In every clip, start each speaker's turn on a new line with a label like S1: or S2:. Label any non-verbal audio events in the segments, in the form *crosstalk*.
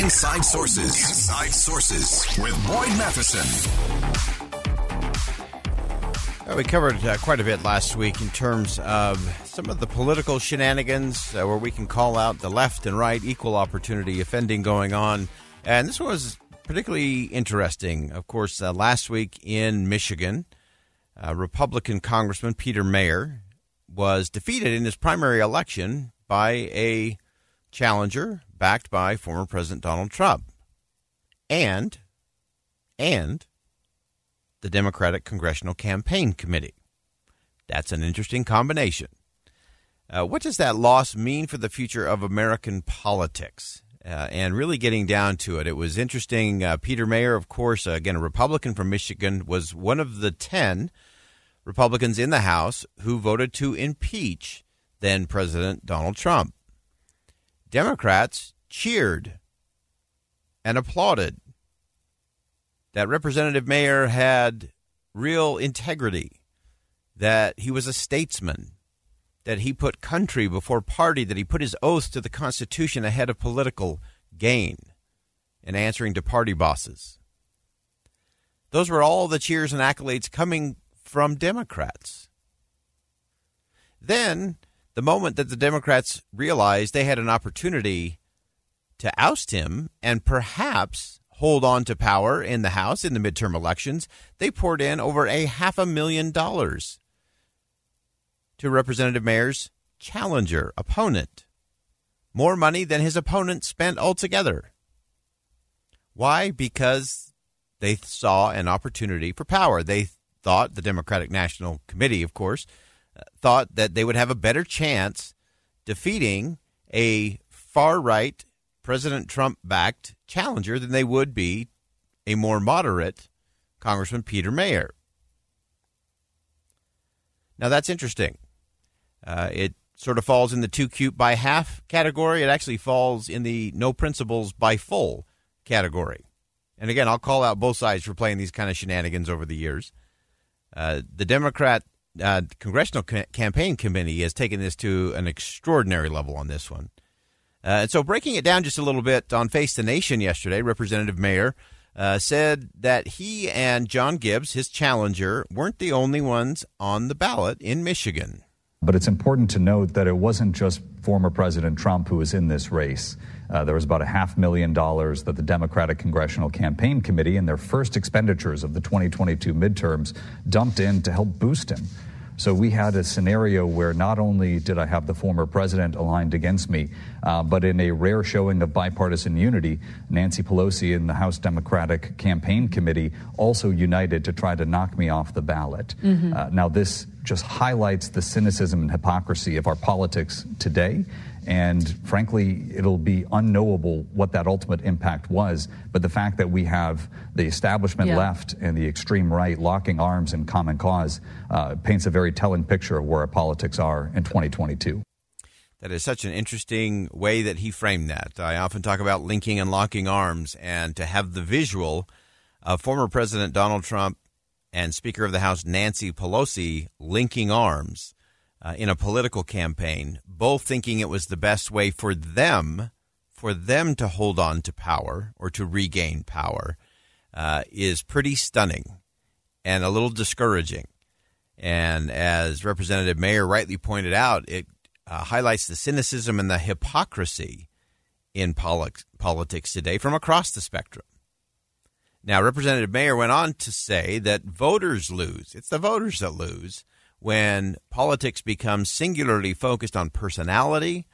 S1: Inside Sources. Inside Sources with Boyd Matheson.
S2: Well, we covered uh, quite a bit last week in terms of some of the political shenanigans uh, where we can call out the left and right equal opportunity offending going on. And this was particularly interesting. Of course, uh, last week in Michigan, uh, Republican Congressman Peter Meijer was defeated in his primary election by a challenger backed by former President Donald Trump and and the Democratic Congressional Campaign Committee. That's an interesting combination. Uh, what does that loss mean for the future of American politics? Uh, and really getting down to it, it was interesting. Uh, Peter Meijer, of course, uh, again, a Republican from Michigan, was one of the 10 Republicans in the House who voted to impeach then President Donald Trump. Democrats cheered and applauded that Representative Meijer had real integrity, that he was a statesman, that he put country before party, that he put his oath to the Constitution ahead of political gain and answering to party bosses. Those were all the cheers and accolades coming from Democrats. Then, the moment that the Democrats realized they had an opportunity to oust him and perhaps hold on to power in the House in the midterm elections, they poured in over a half a million dollars to Representative Meijer's challenger, opponent. More money than his opponent spent altogether. Why? Because they saw an opportunity for power. They thought, the Democratic National Committee, of course, thought that they would have a better chance defeating a far right President Trump backed challenger than they would be a more moderate Congressman Peter Meijer. Now that's interesting. Uh, it sort of falls in the too cute by half category. It actually falls in the no principles by full category. And again, I'll call out both sides for playing these kind of shenanigans over the years. Uh, the Democrat uh, Congressional Campaign Committee has taken this to an extraordinary level on this one. Uh, and so, breaking it down just a little bit on Face the Nation yesterday, Representative Meijer uh, said that he and John Gibbs, his challenger, weren't the only ones on the ballot in Michigan.
S3: But it's important to note that it wasn't just former President Trump who was in this race. Uh, there was about a half million dollars that the Democratic Congressional Campaign Committee, in their first expenditures of the 2022 midterms, dumped in to help boost him. So we had a scenario where not only did I have the former president aligned against me, uh, but in a rare showing of bipartisan unity, Nancy Pelosi and the House Democratic Campaign Committee also united to try to knock me off the ballot. Mm-hmm. Uh, now, this just highlights the cynicism and hypocrisy of our politics today. And frankly, it'll be unknowable what that ultimate impact was. But the fact that we have the establishment yeah. left and the extreme right locking arms in common cause uh, paints a very telling picture of where our politics are in 2022.
S2: That is such an interesting way that he framed that. I often talk about linking and locking arms, and to have the visual of former President Donald Trump and Speaker of the House Nancy Pelosi linking arms uh, in a political campaign, both thinking it was the best way for them for them to hold on to power or to regain power, uh, is pretty stunning and a little discouraging. And as Representative Meijer rightly pointed out, it uh, highlights the cynicism and the hypocrisy in politics today from across the spectrum. Now, Representative Meijer went on to say that voters lose. It's the voters that lose when politics becomes singularly focused on personality,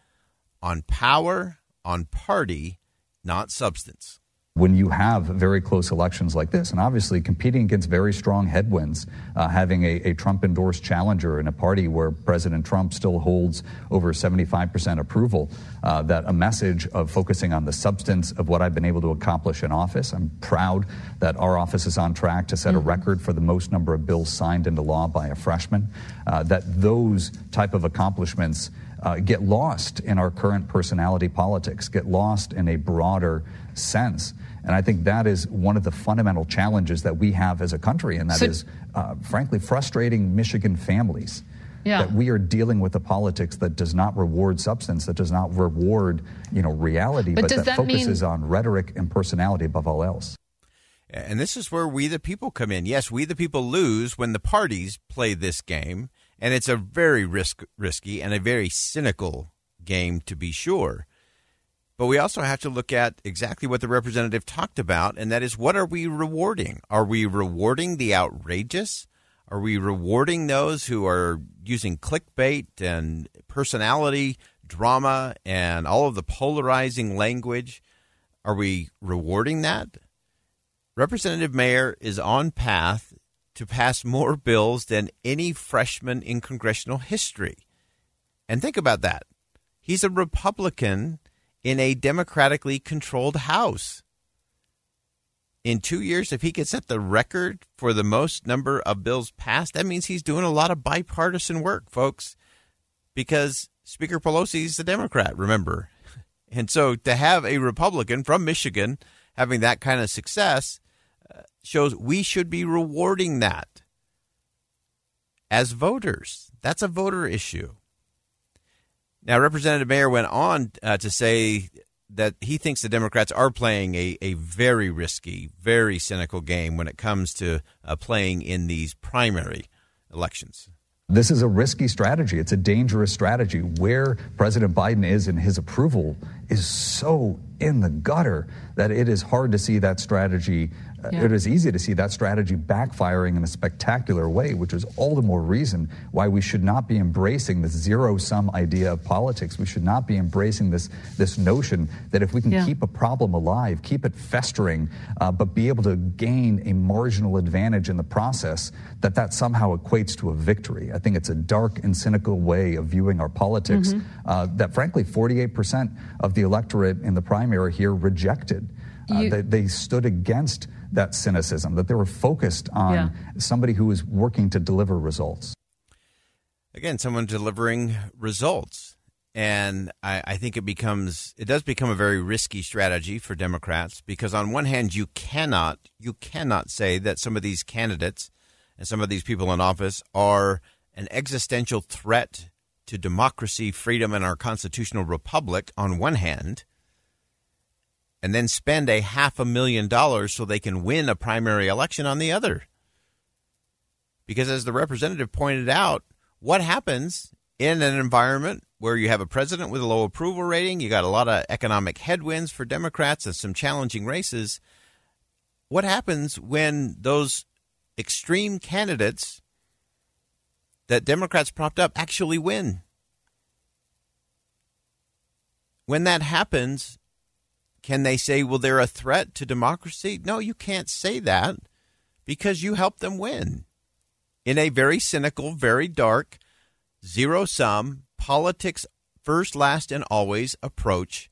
S2: on power, on party, not substance.
S3: When you have very close elections like this, and obviously competing against very strong headwinds, uh, having a, a Trump endorsed challenger in a party where President Trump still holds over 75% approval, uh, that a message of focusing on the substance of what I've been able to accomplish in office. I'm proud that our office is on track to set mm-hmm. a record for the most number of bills signed into law by a freshman, uh, that those type of accomplishments uh, get lost in our current personality politics, get lost in a broader sense. And I think that is one of the fundamental challenges that we have as a country, and that so, is, uh, frankly, frustrating Michigan families. Yeah. That we are dealing with a politics that does not reward substance, that does not reward, you know, reality, but, but that, that, focuses mean... on rhetoric and personality above all else.
S2: And this is where we the people come in. Yes, we the people lose when the parties play this game, and it's a very risk risky and a very cynical game to be sure. But we also have to look at exactly what the representative talked about, and that is what are we rewarding? Are we rewarding the outrageous? Are we rewarding those who are using clickbait and personality drama and all of the polarizing language? Are we rewarding that? Representative Meijer is on path to pass more bills than any freshman in congressional history. And think about that. He's a Republican in a democratically controlled House. In two years, if he could set the record for the most number of bills passed, that means he's doing a lot of bipartisan work, folks, because Speaker Pelosi's a Democrat, remember. *laughs* And so to have a Republican from Michigan having that kind of success shows we should be rewarding that as voters. That's a voter issue. Now, Representative Meijer went on uh, to say that he thinks the Democrats are playing a, a very risky, very cynical game when it comes to uh, playing in these primary elections.
S3: This is a risky strategy. It's a dangerous strategy. Where President Biden is in his approval is so in the gutter that it is hard to see that strategy yeah. it is easy to see that strategy backfiring in a spectacular way, which is all the more reason why we should not be embracing this zero sum idea of politics. We should not be embracing this, this notion that if we can yeah. keep a problem alive, keep it festering, uh, but be able to gain a marginal advantage in the process, that that somehow equates to a victory. I think it's a dark and cynical way of viewing our politics mm-hmm. uh, that, frankly, 48% of the electorate in the primary here rejected. Uh, you, they, they, stood against that cynicism, that they were focused on yeah. somebody who was working to deliver results.
S2: Again, someone delivering results. And I, I, think it becomes it does become a very risky strategy for Democrats because on one hand you cannot you cannot say that some of these candidates and some of these people in office are an existential threat to democracy, freedom, and our constitutional republic on one hand, and then spend a half a million dollars so they can win a primary election on the other. Because as the representative pointed out, what happens in an environment where you have a president with a low approval rating, you got a lot of economic headwinds for Democrats and some challenging races. What happens when those extreme candidates that Democrats propped up actually win? When that happens, can they say, well, they're a threat to democracy? No, you can't say that because you helped them win in a very cynical, very dark, zero sum, politics first, last, and always approach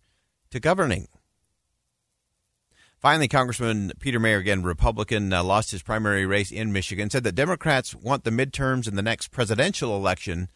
S2: to governing. Finally, Congressman Peter Meijer, again, Republican, uh, lost his primary race in Michigan, said that Democrats want the midterms and the next presidential election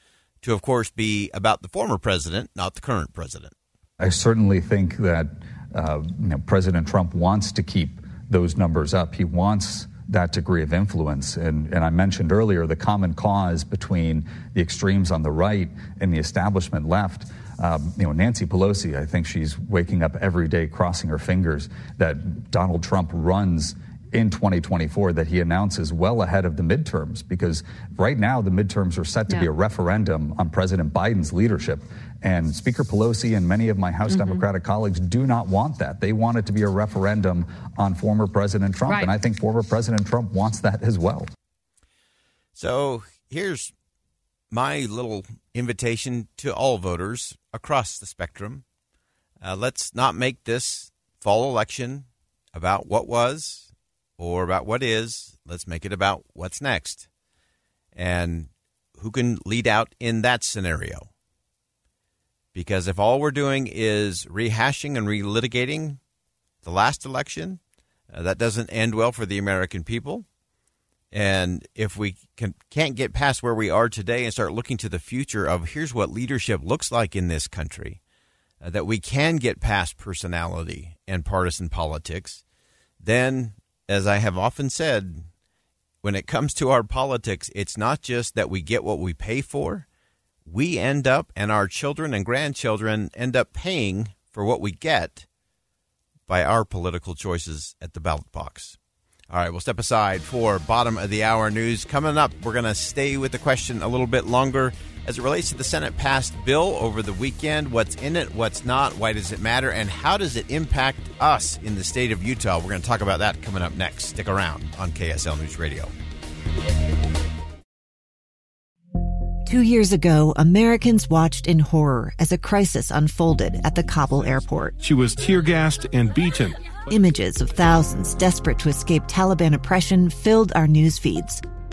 S2: to, of course, be about the former president, not the current president.
S3: I certainly think that uh, you know, President Trump wants to keep those numbers up. He wants that degree of influence. And, and I mentioned earlier the common cause between the extremes on the right and the establishment left. Um, you know, Nancy Pelosi, I think she's waking up every day crossing her fingers that Donald Trump runs in 2024 that he announces well ahead of the midterms because right now the midterms are set to yeah. be a referendum on President Biden's leadership. And Speaker Pelosi and many of my House mm-hmm. Democratic colleagues do not want that. They want it to be a referendum on former President Trump. Right. And I think former President Trump wants that as well.
S2: So here's my little invitation to all voters across the spectrum. Uh, let's not make this fall election about what was or about what is. Let's make it about what's next. And who can lead out in that scenario? Because if all we're doing is rehashing and relitigating the last election, uh, that doesn't end well for the American people. And if we can, can't get past where we are today and start looking to the future of here's what leadership looks like in this country, uh, that we can get past personality and partisan politics, then, as I have often said, when it comes to our politics, it's not just that we get what we pay for. We end up, and our children and grandchildren end up paying for what we get by our political choices at the ballot box. All right, we'll step aside for bottom of the hour news. Coming up, we're going to stay with the question a little bit longer as it relates to the Senate passed bill over the weekend. What's in it, what's not, why does it matter, and how does it impact us in the state of Utah? We're going to talk about that coming up next. Stick around on KSL News Radio.
S4: Two years ago, Americans watched in horror as a crisis unfolded at the Kabul airport.
S5: She was tear gassed and beaten.
S4: Images of thousands desperate to escape Taliban oppression filled our news feeds.